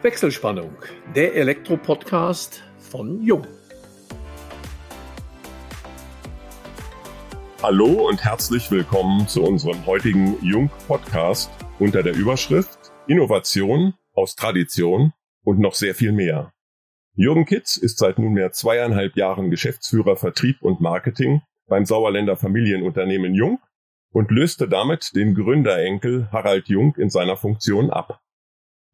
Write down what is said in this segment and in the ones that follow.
Wechselspannung, der Elektro-Podcast von Jung. Hallo und herzlich willkommen zu unserem heutigen Jung-Podcast unter der Überschrift Innovation aus Tradition und noch sehr viel mehr. Jürgen Kitz ist seit nunmehr zweieinhalb Jahren Geschäftsführer Vertrieb und Marketing beim Sauerländer Familienunternehmen Jung und löste damit den Gründerenkel Harald Jung in seiner Funktion ab.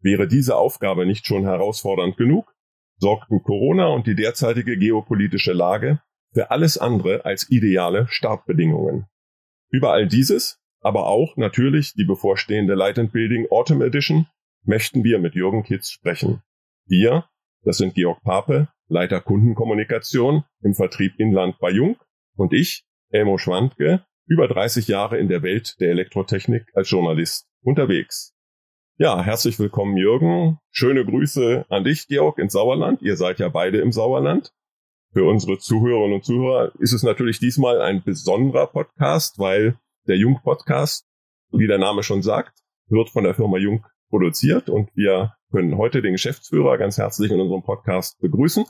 Wäre diese Aufgabe nicht schon herausfordernd genug, sorgten Corona und die derzeitige geopolitische Lage für alles andere als ideale Startbedingungen. Über all dieses, aber auch natürlich die bevorstehende Light and Building Autumn Edition, möchten wir mit Jürgen Kitz sprechen. Wir, das sind Georg Pape, Leiter Kundenkommunikation im Vertrieb Inland bei Jung und ich, Elmo Schwandke, über 30 Jahre in der Welt der Elektrotechnik als Journalist unterwegs. Ja, herzlich willkommen, Jürgen. Schöne Grüße an dich, Georg, ins Sauerland. Ihr seid ja beide im Sauerland. Für unsere Zuhörerinnen und Zuhörer ist es natürlich diesmal ein besonderer Podcast, weil der Jung Podcast, wie der Name schon sagt, wird von der Firma Jung produziert und wir können heute den Geschäftsführer ganz herzlich in unserem Podcast begrüßen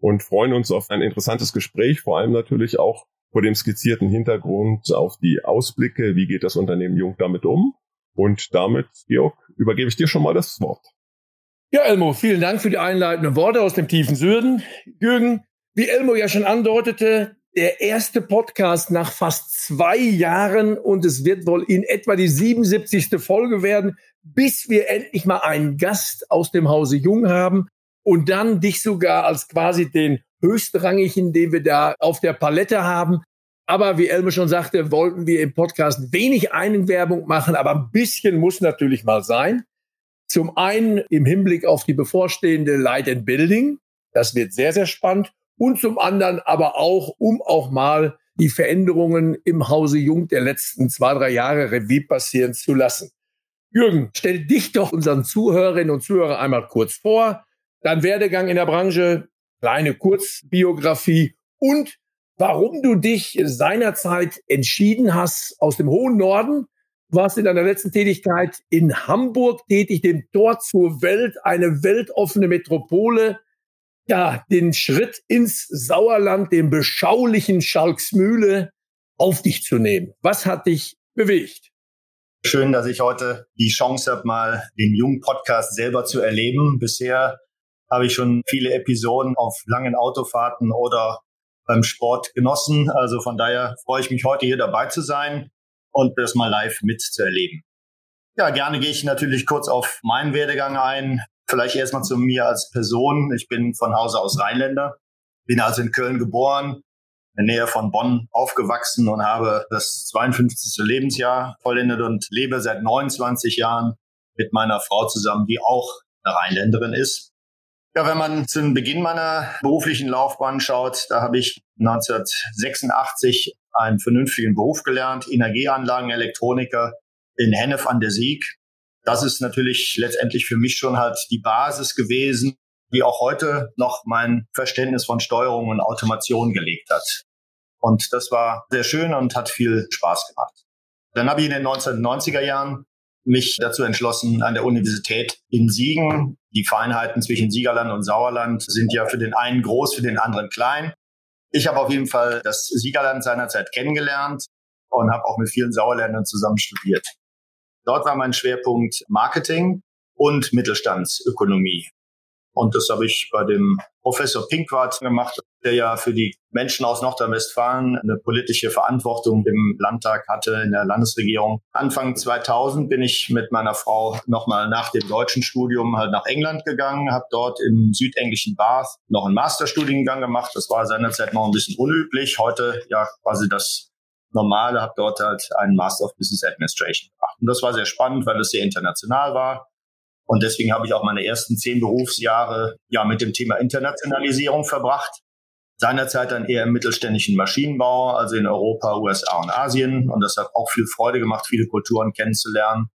und freuen uns auf ein interessantes Gespräch, vor allem natürlich auch vor dem skizzierten Hintergrund auf die Ausblicke, wie geht das Unternehmen Jung damit um und damit, Georg, übergebe ich dir schon mal das Wort. Ja, Elmo, vielen Dank für die einleitenden Worte aus dem tiefen Süden. Jürgen, wie Elmo ja schon andeutete, der erste Podcast nach fast zwei Jahren und es wird wohl in etwa die 77. Folge werden, bis wir endlich mal einen Gast aus dem Hause Jung haben und dann dich sogar als quasi den höchstrangigen, den wir da auf der Palette haben, aber wie Elme schon sagte, wollten wir im Podcast wenig Einwerbung machen, aber ein bisschen muss natürlich mal sein. Zum einen im Hinblick auf die bevorstehende Light and Building. Das wird sehr, sehr spannend. Und zum anderen aber auch, um auch mal die Veränderungen im Hause Jung der letzten zwei, drei Jahre Revue passieren zu lassen. Jürgen, stell dich doch unseren Zuhörerinnen und Zuhörern einmal kurz vor. Dein Werdegang in der Branche, kleine Kurzbiografie und warum du dich seinerzeit entschieden hast aus dem hohen Norden. Warst in deiner letzten Tätigkeit in Hamburg tätig, dem Tor zur Welt, eine weltoffene Metropole. Ja, den Schritt ins Sauerland, den beschaulichen Schalksmühle auf dich zu nehmen. Was hat dich bewegt? Schön, dass ich heute die Chance habe, mal den jungen Podcast selber zu erleben. Bisher habe ich schon viele Episoden auf langen Autofahrten oder beim Sport genossen. Also von daher freue ich mich heute hier dabei zu sein und das mal live mitzuerleben. Ja, gerne gehe ich natürlich kurz auf meinen Werdegang ein. Vielleicht erstmal zu mir als Person. Ich bin von Hause aus Rheinländer, bin also in Köln geboren, in der Nähe von Bonn aufgewachsen und habe das 52. Lebensjahr vollendet und lebe seit 29 Jahren mit meiner Frau zusammen, die auch eine Rheinländerin ist. Ja, wenn man zum Beginn meiner beruflichen Laufbahn schaut, da habe ich 1986 einen vernünftigen Beruf gelernt, Energieanlagenelektroniker in Hennef an der Sieg. Das ist natürlich letztendlich für mich schon halt die Basis gewesen, die auch heute noch mein Verständnis von Steuerung und Automation gelegt hat. Und das war sehr schön und hat viel Spaß gemacht. Dann habe ich in den 1990er Jahren mich dazu entschlossen, an der Universität in Siegen. Die Feinheiten zwischen Siegerland und Sauerland sind ja für den einen groß, für den anderen klein. Ich habe auf jeden Fall das Siegerland seinerzeit kennengelernt und habe auch mit vielen Sauerländern zusammen studiert. Dort war mein Schwerpunkt Marketing und Mittelstandsökonomie. Und das habe ich bei dem Professor Pinkwart gemacht, der ja für die Menschen aus Nordrhein-Westfalen eine politische Verantwortung im Landtag hatte, in der Landesregierung. Anfang 2000 bin ich mit meiner Frau nochmal nach dem deutschen Studium halt nach England gegangen, habe dort im südenglischen Bath noch einen Masterstudiengang gemacht. Das war seinerzeit noch ein bisschen unüblich. Heute ja quasi das Normale, habe dort halt einen Master of Business Administration gemacht. Und das war sehr spannend, weil es sehr international war. Und deswegen habe ich auch meine ersten zehn Berufsjahre ja mit dem Thema Internationalisierung verbracht. Seinerzeit dann eher im mittelständischen Maschinenbau, also in Europa, USA und Asien. Und das hat auch viel Freude gemacht, viele Kulturen kennenzulernen.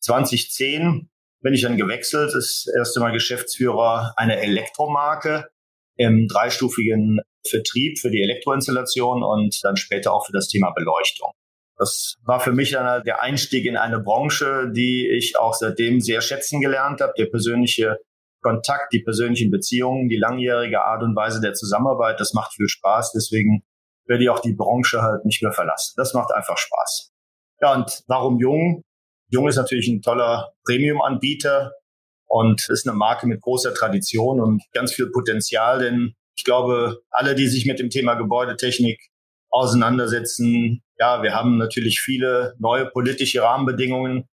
2010 bin ich dann gewechselt, das erste Mal Geschäftsführer einer Elektromarke im dreistufigen Vertrieb für die Elektroinstallation und dann später auch für das Thema Beleuchtung. Das war für mich dann der Einstieg in eine Branche, die ich auch seitdem sehr schätzen gelernt habe. Der persönliche Kontakt, die persönlichen Beziehungen, die langjährige Art und Weise der Zusammenarbeit, das macht viel Spaß. Deswegen werde ich auch die Branche halt nicht mehr verlassen. Das macht einfach Spaß. Ja, und warum Jung? Jung ist natürlich ein toller Premium-Anbieter und ist eine Marke mit großer Tradition und ganz viel Potenzial, denn ich glaube, alle, die sich mit dem Thema Gebäudetechnik auseinandersetzen, ja, wir haben natürlich viele neue politische Rahmenbedingungen,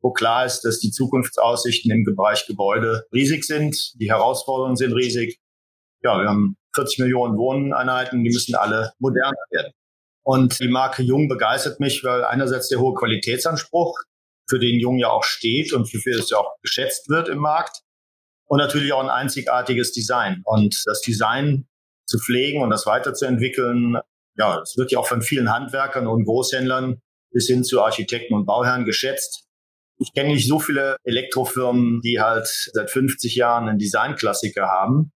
wo klar ist, dass die Zukunftsaussichten im Bereich Gebäude riesig sind. Die Herausforderungen sind riesig. Ja, wir haben 40 Millionen Wohneinheiten, die müssen alle moderner werden. Und die Marke Jung begeistert mich, weil einerseits der hohe Qualitätsanspruch, für den Jung ja auch steht und wofür es ja auch geschätzt wird im Markt. Und natürlich auch ein einzigartiges Design. Und das Design zu pflegen und das weiterzuentwickeln, ja, es wird ja auch von vielen Handwerkern und Großhändlern bis hin zu Architekten und Bauherren geschätzt. Ich kenne nicht so viele Elektrofirmen, die halt seit 50 Jahren einen Designklassiker haben.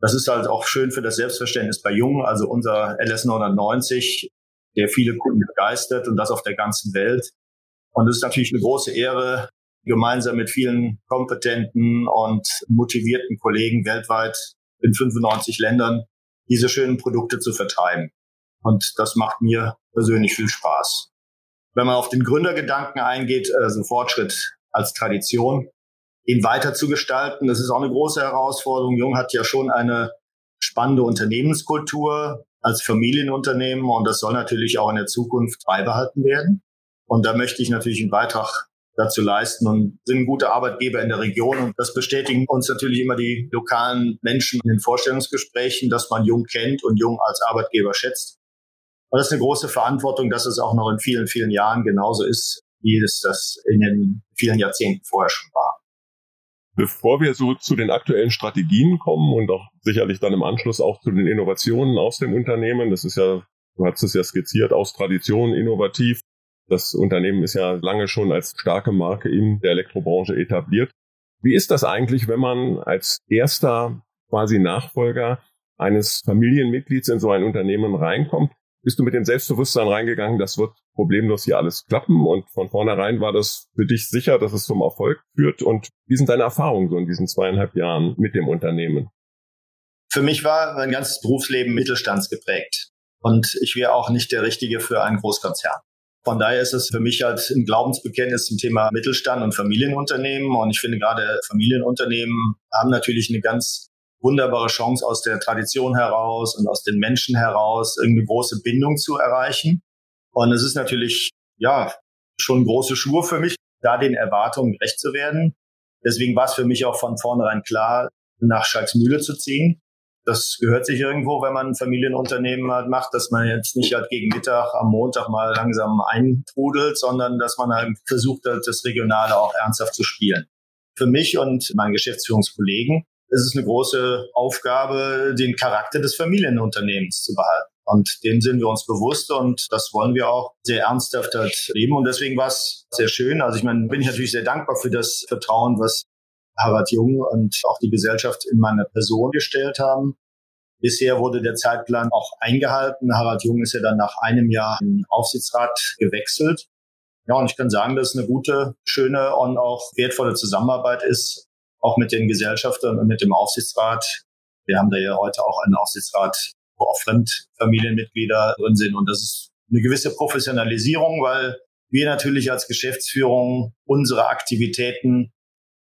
Das ist halt auch schön für das Selbstverständnis bei Jung. Also unser LS 990, der viele Kunden begeistert und das auf der ganzen Welt. Und es ist natürlich eine große Ehre, gemeinsam mit vielen kompetenten und motivierten Kollegen weltweit in 95 Ländern diese schönen Produkte zu vertreiben. Und das macht mir persönlich viel Spaß wenn man auf den Gründergedanken eingeht, also Fortschritt als Tradition, ihn weiter zu gestalten. Das ist auch eine große Herausforderung. Jung hat ja schon eine spannende Unternehmenskultur als Familienunternehmen und das soll natürlich auch in der Zukunft beibehalten werden. Und da möchte ich natürlich einen Beitrag dazu leisten und sind ein guter Arbeitgeber in der Region. Und das bestätigen uns natürlich immer die lokalen Menschen in den Vorstellungsgesprächen, dass man Jung kennt und Jung als Arbeitgeber schätzt. Und das ist eine große Verantwortung, dass es auch noch in vielen, vielen Jahren genauso ist, wie es das in den vielen Jahrzehnten vorher schon war. Bevor wir so zu den aktuellen Strategien kommen und auch sicherlich dann im Anschluss auch zu den Innovationen aus dem Unternehmen, das ist ja, du hast es ja skizziert, aus Tradition innovativ. Das Unternehmen ist ja lange schon als starke Marke in der Elektrobranche etabliert. Wie ist das eigentlich, wenn man als erster quasi Nachfolger eines Familienmitglieds in so ein Unternehmen reinkommt? Bist du mit dem Selbstbewusstsein reingegangen, das wird problemlos hier alles klappen und von vornherein war das für dich sicher, dass es zum Erfolg führt und wie sind deine Erfahrungen so in diesen zweieinhalb Jahren mit dem Unternehmen? Für mich war mein ganzes Berufsleben mittelstandsgeprägt und ich wäre auch nicht der Richtige für einen Großkonzern. Von daher ist es für mich halt ein Glaubensbekenntnis zum Thema Mittelstand und Familienunternehmen. Und ich finde gerade Familienunternehmen haben natürlich eine ganz wunderbare Chance aus der Tradition heraus und aus den Menschen heraus irgendeine große Bindung zu erreichen. Und es ist natürlich, ja, schon große Schuhe für mich, da den Erwartungen gerecht zu werden. Deswegen war es für mich auch von vornherein klar, nach Schalksmühle zu ziehen. Das gehört sich irgendwo, wenn man ein Familienunternehmen halt macht, dass man jetzt nicht halt gegen Mittag am Montag mal langsam eintrudelt, sondern dass man halt versucht, das Regionale auch ernsthaft zu spielen. Für mich und meinen Geschäftsführungskollegen es ist eine große Aufgabe, den Charakter des Familienunternehmens zu behalten. Und dem sind wir uns bewusst und das wollen wir auch sehr ernsthaft halt leben. Und deswegen war es sehr schön. Also ich meine, bin ich natürlich sehr dankbar für das Vertrauen, was Harald Jung und auch die Gesellschaft in meine Person gestellt haben. Bisher wurde der Zeitplan auch eingehalten. Harald Jung ist ja dann nach einem Jahr im Aufsichtsrat gewechselt. Ja, und ich kann sagen, dass es eine gute, schöne und auch wertvolle Zusammenarbeit ist auch mit den Gesellschaftern und mit dem Aufsichtsrat. Wir haben da ja heute auch einen Aufsichtsrat, wo auch Fremdfamilienmitglieder drin sind. Und das ist eine gewisse Professionalisierung, weil wir natürlich als Geschäftsführung unsere Aktivitäten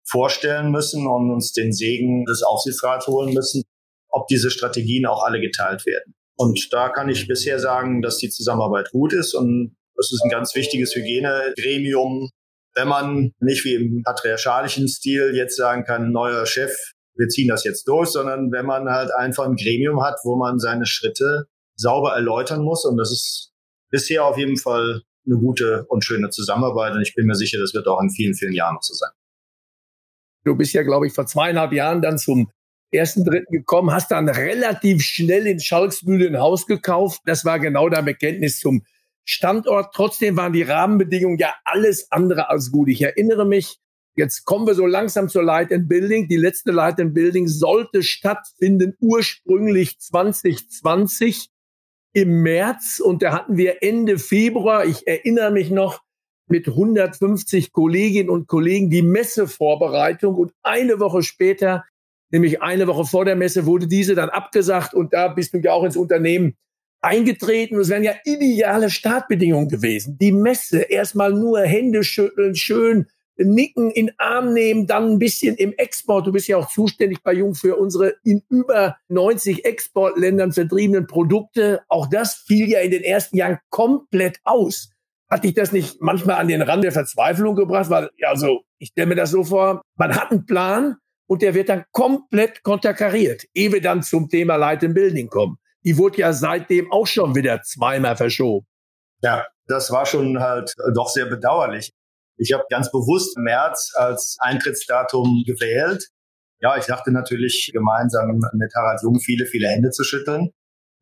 vorstellen müssen und uns den Segen des Aufsichtsrats holen müssen, ob diese Strategien auch alle geteilt werden. Und da kann ich bisher sagen, dass die Zusammenarbeit gut ist und das ist ein ganz wichtiges Hygienegremium, wenn man nicht wie im patriarchalischen Stil jetzt sagen kann, neuer Chef, wir ziehen das jetzt durch, sondern wenn man halt einfach ein Gremium hat, wo man seine Schritte sauber erläutern muss. Und das ist bisher auf jeden Fall eine gute und schöne Zusammenarbeit. Und ich bin mir sicher, das wird auch in vielen, vielen Jahren so sein. Du bist ja, glaube ich, vor zweieinhalb Jahren dann zum ersten Dritten gekommen, hast dann relativ schnell in Schalksmühle ein Haus gekauft. Das war genau dein Bekenntnis zum Standort. Trotzdem waren die Rahmenbedingungen ja alles andere als gut. Ich erinnere mich, jetzt kommen wir so langsam zur Light and Building. Die letzte Light and Building sollte stattfinden ursprünglich 2020 im März und da hatten wir Ende Februar, ich erinnere mich noch, mit 150 Kolleginnen und Kollegen die Messevorbereitung und eine Woche später, nämlich eine Woche vor der Messe, wurde diese dann abgesagt und da bist du ja auch ins Unternehmen eingetreten. Es wären ja ideale Startbedingungen gewesen. Die Messe, erstmal nur Hände schütteln, schön nicken, in Arm nehmen, dann ein bisschen im Export. Du bist ja auch zuständig bei Jung für unsere in über 90 Exportländern vertriebenen Produkte. Auch das fiel ja in den ersten Jahren komplett aus. Hat dich das nicht manchmal an den Rand der Verzweiflung gebracht? Weil, also, ich stelle mir das so vor, man hat einen Plan und der wird dann komplett konterkariert, ehe wir dann zum Thema Light and Building kommen. Die wurde ja seitdem auch schon wieder zweimal verschoben. Ja, das war schon halt doch sehr bedauerlich. Ich habe ganz bewusst März als Eintrittsdatum gewählt. Ja, ich dachte natürlich gemeinsam mit Harald Jung viele, viele Hände zu schütteln.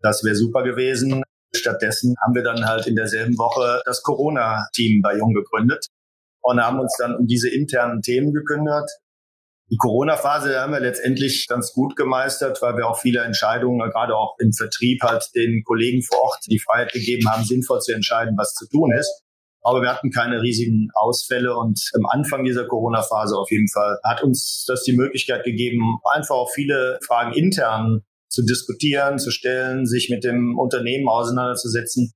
Das wäre super gewesen. Stattdessen haben wir dann halt in derselben Woche das Corona-Team bei Jung gegründet und haben uns dann um diese internen Themen gekümmert. Die Corona-Phase haben wir letztendlich ganz gut gemeistert, weil wir auch viele Entscheidungen, gerade auch im Vertrieb, halt den Kollegen vor Ort die Freiheit gegeben haben, sinnvoll zu entscheiden, was zu tun ist. Aber wir hatten keine riesigen Ausfälle und am Anfang dieser Corona-Phase auf jeden Fall hat uns das die Möglichkeit gegeben, einfach auch viele Fragen intern zu diskutieren, zu stellen, sich mit dem Unternehmen auseinanderzusetzen.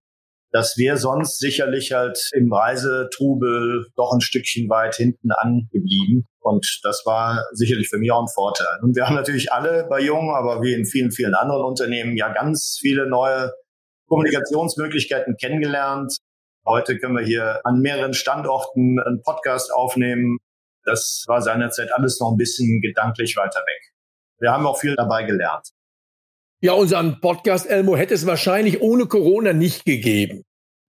Das wäre sonst sicherlich halt im Reisetrubel doch ein Stückchen weit hinten angeblieben. Und das war sicherlich für mich auch ein Vorteil. Und wir haben natürlich alle bei Jung, aber wie in vielen, vielen anderen Unternehmen ja ganz viele neue Kommunikationsmöglichkeiten kennengelernt. Heute können wir hier an mehreren Standorten einen Podcast aufnehmen. Das war seinerzeit alles noch ein bisschen gedanklich weiter weg. Wir haben auch viel dabei gelernt. Ja, unseren Podcast, Elmo, hätte es wahrscheinlich ohne Corona nicht gegeben.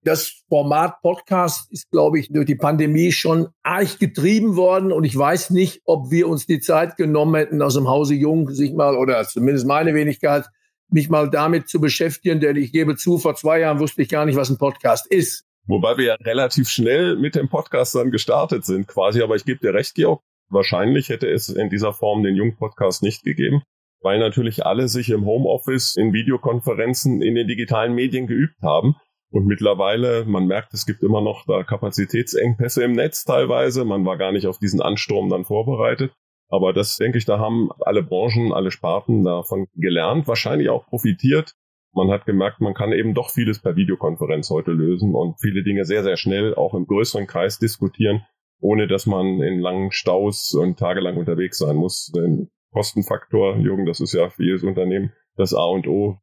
Das Format Podcast ist, glaube ich, durch die Pandemie schon arg getrieben worden. Und ich weiß nicht, ob wir uns die Zeit genommen hätten, aus dem Hause Jung sich mal, oder zumindest meine Wenigkeit, mich mal damit zu beschäftigen. Denn ich gebe zu, vor zwei Jahren wusste ich gar nicht, was ein Podcast ist. Wobei wir ja relativ schnell mit dem Podcast dann gestartet sind, quasi. Aber ich gebe dir recht, Georg. Wahrscheinlich hätte es in dieser Form den Jung-Podcast nicht gegeben weil natürlich alle sich im Homeoffice, in Videokonferenzen, in den digitalen Medien geübt haben. Und mittlerweile, man merkt, es gibt immer noch da Kapazitätsengpässe im Netz teilweise. Man war gar nicht auf diesen Ansturm dann vorbereitet. Aber das, denke ich, da haben alle Branchen, alle Sparten davon gelernt, wahrscheinlich auch profitiert. Man hat gemerkt, man kann eben doch vieles per Videokonferenz heute lösen und viele Dinge sehr, sehr schnell auch im größeren Kreis diskutieren, ohne dass man in langen Staus und tagelang unterwegs sein muss. Denn Kostenfaktor, Jürgen, das ist ja für jedes Unternehmen das A und O.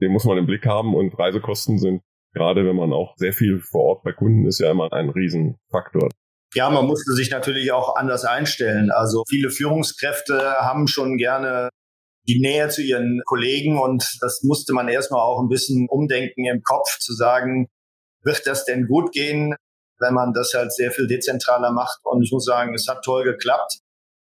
Den muss man im Blick haben und Reisekosten sind, gerade wenn man auch sehr viel vor Ort bei Kunden ist, ja immer ein Riesenfaktor. Ja, man musste sich natürlich auch anders einstellen. Also viele Führungskräfte haben schon gerne die Nähe zu ihren Kollegen und das musste man erstmal auch ein bisschen umdenken im Kopf zu sagen, wird das denn gut gehen, wenn man das halt sehr viel dezentraler macht? Und ich muss sagen, es hat toll geklappt.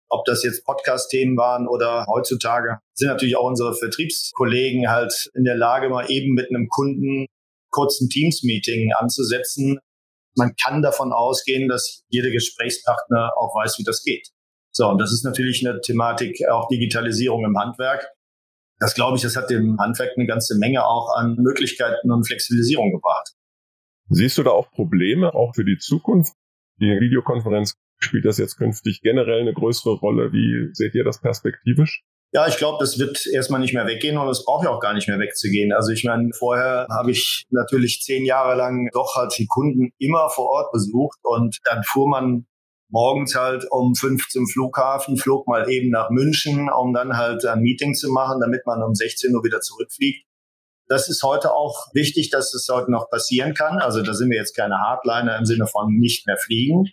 Ob das jetzt Podcast-Themen waren oder heutzutage sind natürlich auch unsere Vertriebskollegen halt in der Lage, mal eben mit einem Kunden kurzen Teams-Meeting anzusetzen. Man kann davon ausgehen, dass jeder Gesprächspartner auch weiß, wie das geht. So, und das ist natürlich eine Thematik, auch Digitalisierung im Handwerk. Das glaube ich, das hat dem Handwerk eine ganze Menge auch an Möglichkeiten und Flexibilisierung gebracht. Siehst du da auch Probleme, auch für die Zukunft? Die Videokonferenz Spielt das jetzt künftig generell eine größere Rolle? Wie seht ihr das perspektivisch? Ja, ich glaube, das wird erstmal nicht mehr weggehen und es braucht ja auch gar nicht mehr wegzugehen. Also ich meine, vorher habe ich natürlich zehn Jahre lang doch halt die Kunden immer vor Ort besucht und dann fuhr man morgens halt um fünf zum Flughafen, flog mal eben nach München, um dann halt ein Meeting zu machen, damit man um 16 Uhr wieder zurückfliegt. Das ist heute auch wichtig, dass es heute noch passieren kann. Also da sind wir jetzt keine Hardliner im Sinne von nicht mehr fliegen.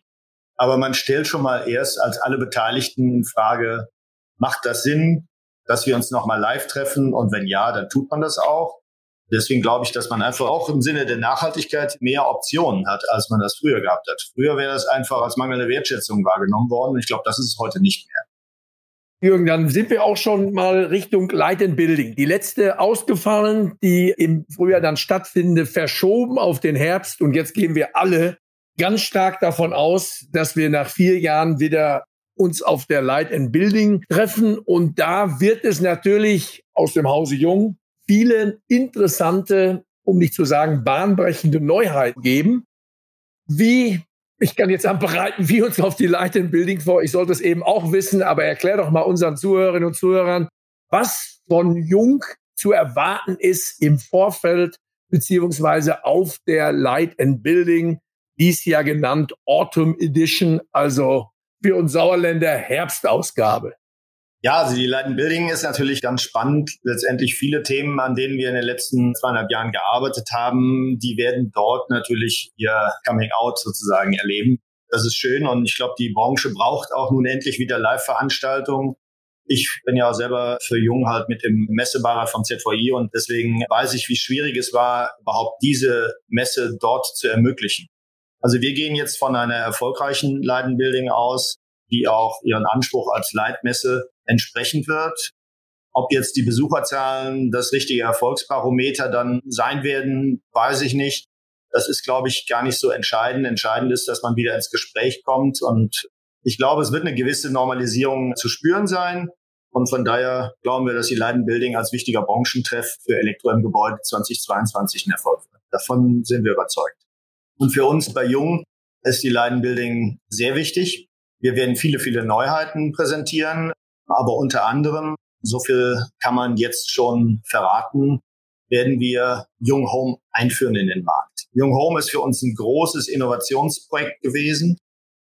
Aber man stellt schon mal erst als alle Beteiligten in Frage, macht das Sinn, dass wir uns nochmal live treffen? Und wenn ja, dann tut man das auch. Deswegen glaube ich, dass man einfach auch im Sinne der Nachhaltigkeit mehr Optionen hat, als man das früher gehabt hat. Früher wäre das einfach als mangelnde Wertschätzung wahrgenommen worden. Ich glaube, das ist es heute nicht mehr. Jürgen, dann sind wir auch schon mal Richtung Light and Building. Die letzte ausgefallen, die im Frühjahr dann stattfindende, verschoben auf den Herbst. Und jetzt gehen wir alle ganz stark davon aus, dass wir nach vier Jahren wieder uns auf der Light and Building treffen. Und da wird es natürlich aus dem Hause Jung viele interessante, um nicht zu sagen bahnbrechende Neuheiten geben. Wie Ich kann jetzt sagen, bereiten wir uns auf die Light in Building vor. Ich sollte es eben auch wissen, aber erklär doch mal unseren Zuhörerinnen und Zuhörern, was von Jung zu erwarten ist im Vorfeld beziehungsweise auf der Light and Building, dies ja genannt Autumn Edition, also für uns Sauerländer Herbstausgabe. Ja, also die and Building ist natürlich ganz spannend. Letztendlich viele Themen, an denen wir in den letzten zweieinhalb Jahren gearbeitet haben, die werden dort natürlich ihr Coming Out sozusagen erleben. Das ist schön und ich glaube, die Branche braucht auch nun endlich wieder Live-Veranstaltungen. Ich bin ja selber für Jung halt mit dem Messebarer vom ZVI und deswegen weiß ich, wie schwierig es war, überhaupt diese Messe dort zu ermöglichen. Also wir gehen jetzt von einer erfolgreichen Leidenbuilding aus, die auch ihren Anspruch als Leitmesse entsprechend wird. Ob jetzt die Besucherzahlen das richtige Erfolgsbarometer dann sein werden, weiß ich nicht. Das ist, glaube ich, gar nicht so entscheidend. Entscheidend ist, dass man wieder ins Gespräch kommt. Und ich glaube, es wird eine gewisse Normalisierung zu spüren sein. Und von daher glauben wir, dass die Leiden Building als wichtiger Branchentreff für Elektro im Gebäude 2022 ein Erfolg wird. Davon sind wir überzeugt. Und für uns bei Jung ist die Leiden Building sehr wichtig. Wir werden viele, viele Neuheiten präsentieren, aber unter anderem, so viel kann man jetzt schon verraten, werden wir Jung Home einführen in den Markt. Jung Home ist für uns ein großes Innovationsprojekt gewesen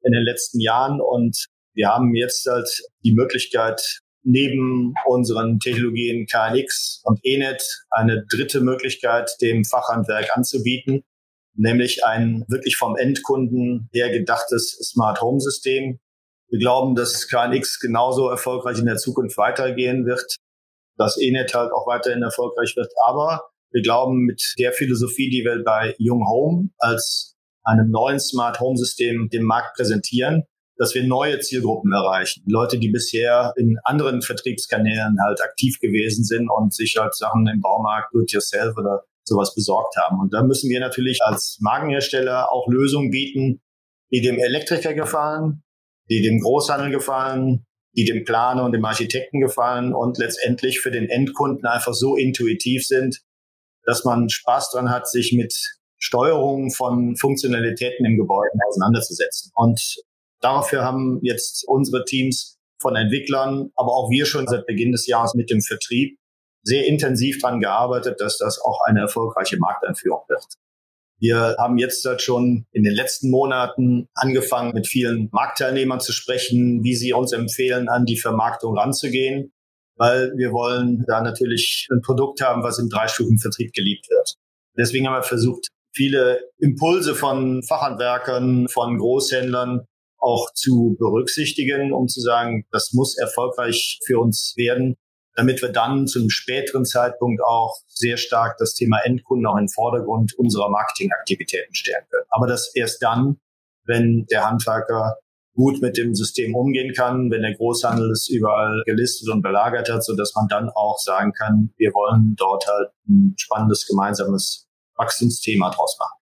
in den letzten Jahren und wir haben jetzt halt die Möglichkeit, neben unseren Technologien KNX und ENET eine dritte Möglichkeit dem Fachhandwerk anzubieten, nämlich ein wirklich vom Endkunden her gedachtes Smart Home System. Wir glauben, dass KNX genauso erfolgreich in der Zukunft weitergehen wird, dass ENET halt auch weiterhin erfolgreich wird. Aber wir glauben, mit der Philosophie, die wir bei Jung Home als einem neuen Smart Home System dem Markt präsentieren, dass wir neue Zielgruppen erreichen. Leute, die bisher in anderen Vertriebskanälen halt aktiv gewesen sind und sich halt Sachen im Baumarkt, do-it-yourself oder sowas besorgt haben. Und da müssen wir natürlich als Markenhersteller auch Lösungen bieten, die dem Elektriker gefallen, die dem Großhandel gefallen, die dem Planer und dem Architekten gefallen und letztendlich für den Endkunden einfach so intuitiv sind, dass man Spaß dran hat, sich mit Steuerung von Funktionalitäten im Gebäude auseinanderzusetzen. Und Dafür haben jetzt unsere Teams von Entwicklern, aber auch wir schon seit Beginn des Jahres mit dem Vertrieb sehr intensiv daran gearbeitet, dass das auch eine erfolgreiche Markteinführung wird. Wir haben jetzt schon in den letzten Monaten angefangen, mit vielen Marktteilnehmern zu sprechen, wie sie uns empfehlen, an die Vermarktung ranzugehen, weil wir wollen da natürlich ein Produkt haben, was im Dreistufen-Vertrieb geliebt wird. Deswegen haben wir versucht, viele Impulse von Fachhandwerkern, von Großhändlern auch zu berücksichtigen, um zu sagen, das muss erfolgreich für uns werden, damit wir dann zu einem späteren Zeitpunkt auch sehr stark das Thema Endkunden auch in den Vordergrund unserer Marketingaktivitäten stellen können. Aber das erst dann, wenn der Handwerker gut mit dem System umgehen kann, wenn der Großhandel es überall gelistet und belagert hat, so dass man dann auch sagen kann, wir wollen dort halt ein spannendes gemeinsames Wachstumsthema draus machen.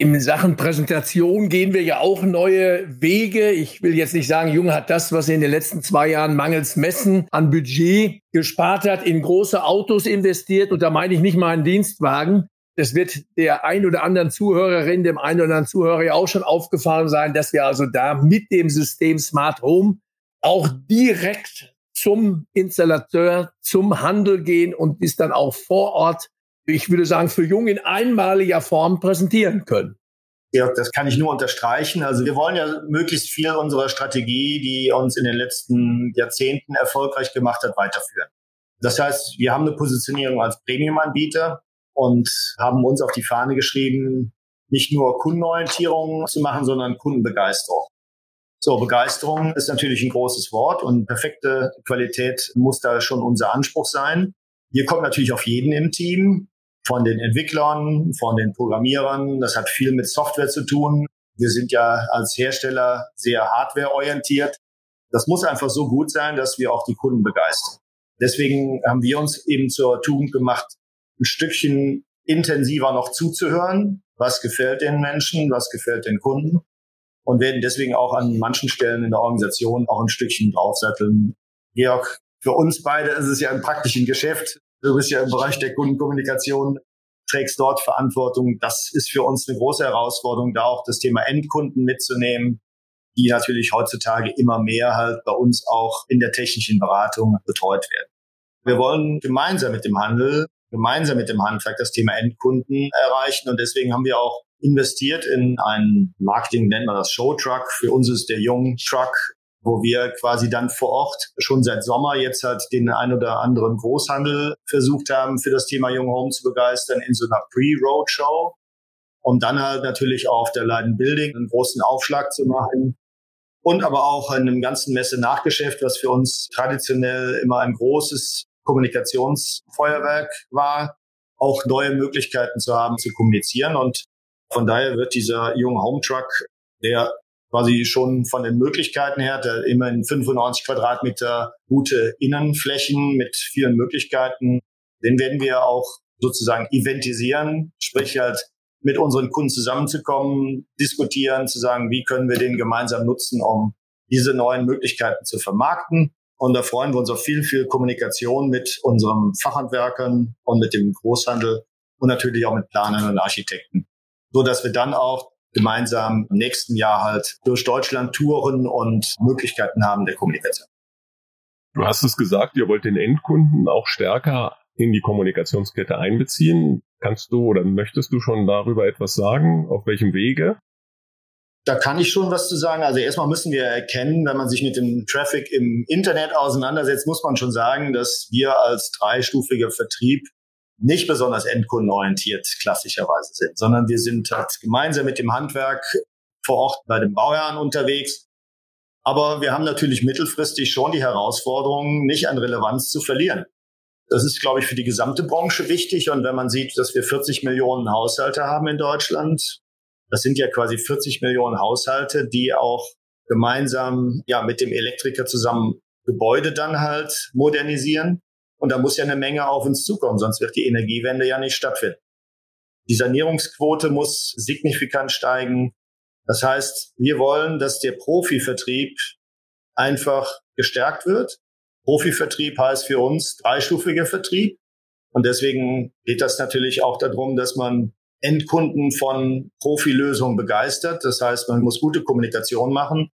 In Sachen Präsentation gehen wir ja auch neue Wege. Ich will jetzt nicht sagen, Junge hat das, was er in den letzten zwei Jahren mangels Messen an Budget gespart hat, in große Autos investiert. Und da meine ich nicht mal einen Dienstwagen. Das wird der ein oder anderen Zuhörerin, dem einen oder anderen Zuhörer ja auch schon aufgefallen sein, dass wir also da mit dem System Smart Home auch direkt zum Installateur, zum Handel gehen und ist dann auch vor Ort ich würde sagen, für Jung in einmaliger Form präsentieren können. Ja, das kann ich nur unterstreichen. Also wir wollen ja möglichst viel unserer Strategie, die uns in den letzten Jahrzehnten erfolgreich gemacht hat, weiterführen. Das heißt, wir haben eine Positionierung als Premium-Anbieter und haben uns auf die Fahne geschrieben, nicht nur Kundenorientierung zu machen, sondern Kundenbegeisterung. So, Begeisterung ist natürlich ein großes Wort und perfekte Qualität muss da schon unser Anspruch sein. Hier kommt natürlich auf jeden im Team von den Entwicklern, von den Programmierern. Das hat viel mit Software zu tun. Wir sind ja als Hersteller sehr hardwareorientiert. Das muss einfach so gut sein, dass wir auch die Kunden begeistern. Deswegen haben wir uns eben zur Tugend gemacht, ein Stückchen intensiver noch zuzuhören. Was gefällt den Menschen? Was gefällt den Kunden? Und werden deswegen auch an manchen Stellen in der Organisation auch ein Stückchen draufsatteln. Georg, für uns beide ist es ja im praktischen Geschäft. Du bist ja im Bereich der Kundenkommunikation. trägst dort Verantwortung. Das ist für uns eine große Herausforderung, da auch das Thema Endkunden mitzunehmen, die natürlich heutzutage immer mehr halt bei uns auch in der technischen Beratung betreut werden. Wir wollen gemeinsam mit dem Handel, gemeinsam mit dem Handwerk das Thema Endkunden erreichen und deswegen haben wir auch investiert in einen Marketing, nennen wir das Show Truck. Für uns ist der Jung Truck wo wir quasi dann vor Ort schon seit Sommer jetzt halt den ein oder anderen Großhandel versucht haben, für das Thema Young Home zu begeistern in so einer Pre-Roadshow, um dann halt natürlich auf der Leiden Building einen großen Aufschlag zu machen. Und aber auch in einem ganzen Messe-Nachgeschäft, was für uns traditionell immer ein großes Kommunikationsfeuerwerk war, auch neue Möglichkeiten zu haben, zu kommunizieren. Und von daher wird dieser Young Home Truck, der quasi schon von den Möglichkeiten her, der immerhin 95 Quadratmeter gute Innenflächen mit vielen Möglichkeiten. Den werden wir auch sozusagen eventisieren, sprich halt mit unseren Kunden zusammenzukommen, diskutieren, zu sagen, wie können wir den gemeinsam nutzen, um diese neuen Möglichkeiten zu vermarkten. Und da freuen wir uns auf viel, viel Kommunikation mit unseren Fachhandwerkern und mit dem Großhandel und natürlich auch mit Planern und Architekten, so dass wir dann auch gemeinsam im nächsten Jahr halt durch Deutschland touren und Möglichkeiten haben der Kommunikation. Du hast es gesagt, ihr wollt den Endkunden auch stärker in die Kommunikationskette einbeziehen. Kannst du oder möchtest du schon darüber etwas sagen? Auf welchem Wege? Da kann ich schon was zu sagen. Also erstmal müssen wir erkennen, wenn man sich mit dem Traffic im Internet auseinandersetzt, muss man schon sagen, dass wir als dreistufiger Vertrieb nicht besonders endkundenorientiert klassischerweise sind, sondern wir sind halt gemeinsam mit dem Handwerk vor Ort bei den Bauherren unterwegs. Aber wir haben natürlich mittelfristig schon die Herausforderung, nicht an Relevanz zu verlieren. Das ist, glaube ich, für die gesamte Branche wichtig. Und wenn man sieht, dass wir 40 Millionen Haushalte haben in Deutschland, das sind ja quasi 40 Millionen Haushalte, die auch gemeinsam ja mit dem Elektriker zusammen Gebäude dann halt modernisieren. Und da muss ja eine Menge auf uns zukommen, sonst wird die Energiewende ja nicht stattfinden. Die Sanierungsquote muss signifikant steigen. Das heißt, wir wollen, dass der Profivertrieb einfach gestärkt wird. Profivertrieb heißt für uns dreistufiger Vertrieb. Und deswegen geht das natürlich auch darum, dass man Endkunden von Profilösungen begeistert. Das heißt, man muss gute Kommunikation machen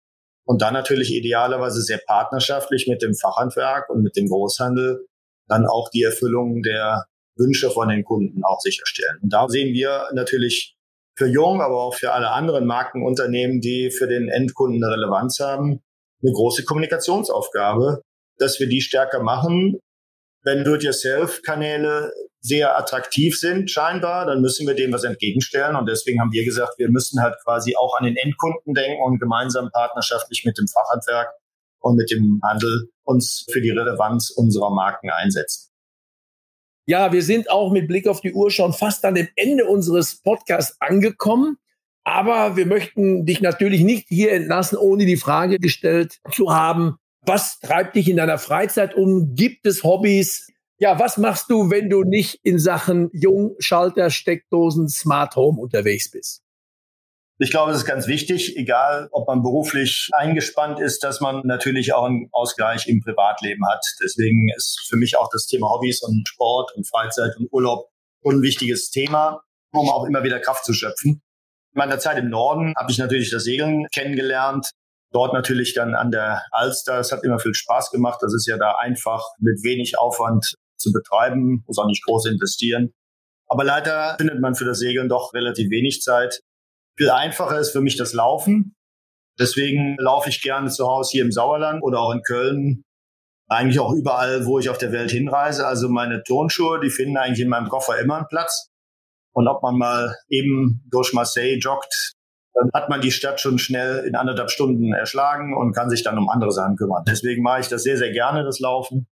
und dann natürlich idealerweise sehr partnerschaftlich mit dem Fachhandwerk und mit dem Großhandel dann auch die Erfüllung der Wünsche von den Kunden auch sicherstellen. Und da sehen wir natürlich für Jung, aber auch für alle anderen Markenunternehmen, die für den Endkunden eine Relevanz haben, eine große Kommunikationsaufgabe, dass wir die stärker machen. Wenn Do-it-yourself-Kanäle sehr attraktiv sind, scheinbar, dann müssen wir dem was entgegenstellen. Und deswegen haben wir gesagt, wir müssen halt quasi auch an den Endkunden denken und gemeinsam partnerschaftlich mit dem Fachhandwerk und mit dem Handel uns für die Relevanz unserer Marken einsetzen. Ja, wir sind auch mit Blick auf die Uhr schon fast an dem Ende unseres Podcasts angekommen. Aber wir möchten dich natürlich nicht hier entlassen, ohne die Frage gestellt zu haben, was treibt dich in deiner Freizeit um? Gibt es Hobbys? Ja, was machst du, wenn du nicht in Sachen Jungschalter, Steckdosen, Smart Home unterwegs bist? Ich glaube, es ist ganz wichtig, egal ob man beruflich eingespannt ist, dass man natürlich auch einen Ausgleich im Privatleben hat. Deswegen ist für mich auch das Thema Hobbys und Sport und Freizeit und Urlaub ein wichtiges Thema, um auch immer wieder Kraft zu schöpfen. In meiner Zeit im Norden habe ich natürlich das Segeln kennengelernt. Dort natürlich dann an der Alster. Es hat immer viel Spaß gemacht. Das ist ja da einfach mit wenig Aufwand zu betreiben, muss auch nicht groß investieren. Aber leider findet man für das Segeln doch relativ wenig Zeit. Viel einfacher ist für mich das Laufen. Deswegen laufe ich gerne zu Hause hier im Sauerland oder auch in Köln. Eigentlich auch überall, wo ich auf der Welt hinreise. Also meine Turnschuhe, die finden eigentlich in meinem Koffer immer einen Platz. Und ob man mal eben durch Marseille joggt, dann hat man die Stadt schon schnell in anderthalb Stunden erschlagen und kann sich dann um andere Sachen kümmern. Deswegen mache ich das sehr, sehr gerne, das Laufen.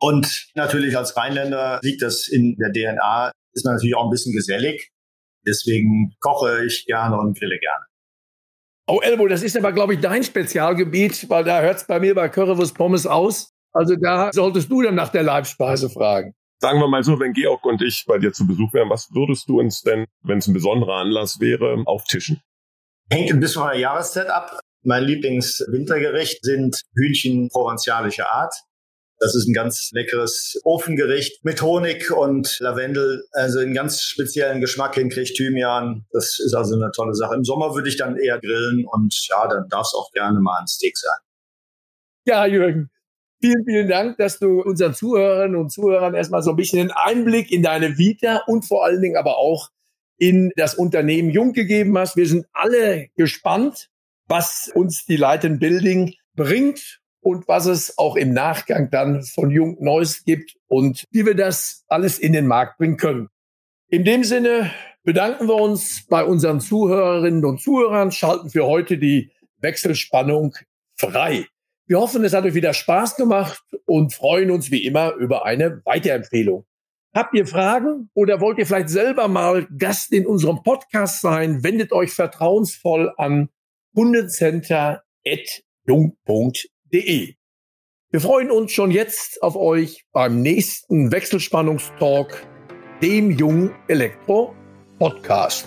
Und natürlich als Rheinländer liegt das in der DNA, ist man natürlich auch ein bisschen gesellig. Deswegen koche ich gerne und grille gerne. Oh, Elmo, das ist aber, glaube ich, dein Spezialgebiet, weil da hört es bei mir bei Currywurst Pommes aus. Also da solltest du dann nach der Leibspeise fragen. Sagen wir mal so, wenn Georg und ich bei dir zu Besuch wären, was würdest du uns denn, wenn es ein besonderer Anlass wäre, auftischen? Hängt ein bisschen von der Jahreszeit ab. Mein Lieblingswintergericht sind Hühnchen provenzialischer Art. Das ist ein ganz leckeres Ofengericht mit Honig und Lavendel, also einen ganz speziellen Geschmack hinkriegt, Thymian. Das ist also eine tolle Sache. Im Sommer würde ich dann eher grillen und ja, dann darf es auch gerne mal ein Steak sein. Ja, Jürgen, vielen, vielen Dank, dass du unseren Zuhörerinnen und Zuhörern erstmal so ein bisschen einen Einblick in deine Vita und vor allen Dingen aber auch in das Unternehmen Jung gegeben hast. Wir sind alle gespannt, was uns die Light Building bringt und was es auch im Nachgang dann von Jung Neues gibt und wie wir das alles in den Markt bringen können. In dem Sinne bedanken wir uns bei unseren Zuhörerinnen und Zuhörern, schalten für heute die Wechselspannung frei. Wir hoffen, es hat euch wieder Spaß gemacht und freuen uns wie immer über eine Weiterempfehlung. Habt ihr Fragen oder wollt ihr vielleicht selber mal Gast in unserem Podcast sein? Wendet euch vertrauensvoll an kundecenter.jung.de www.wechselspannungstalk.de. Wir freuen uns schon jetzt auf euch beim nächsten Wechselspannungstalk, dem Jung Elektro Podcast.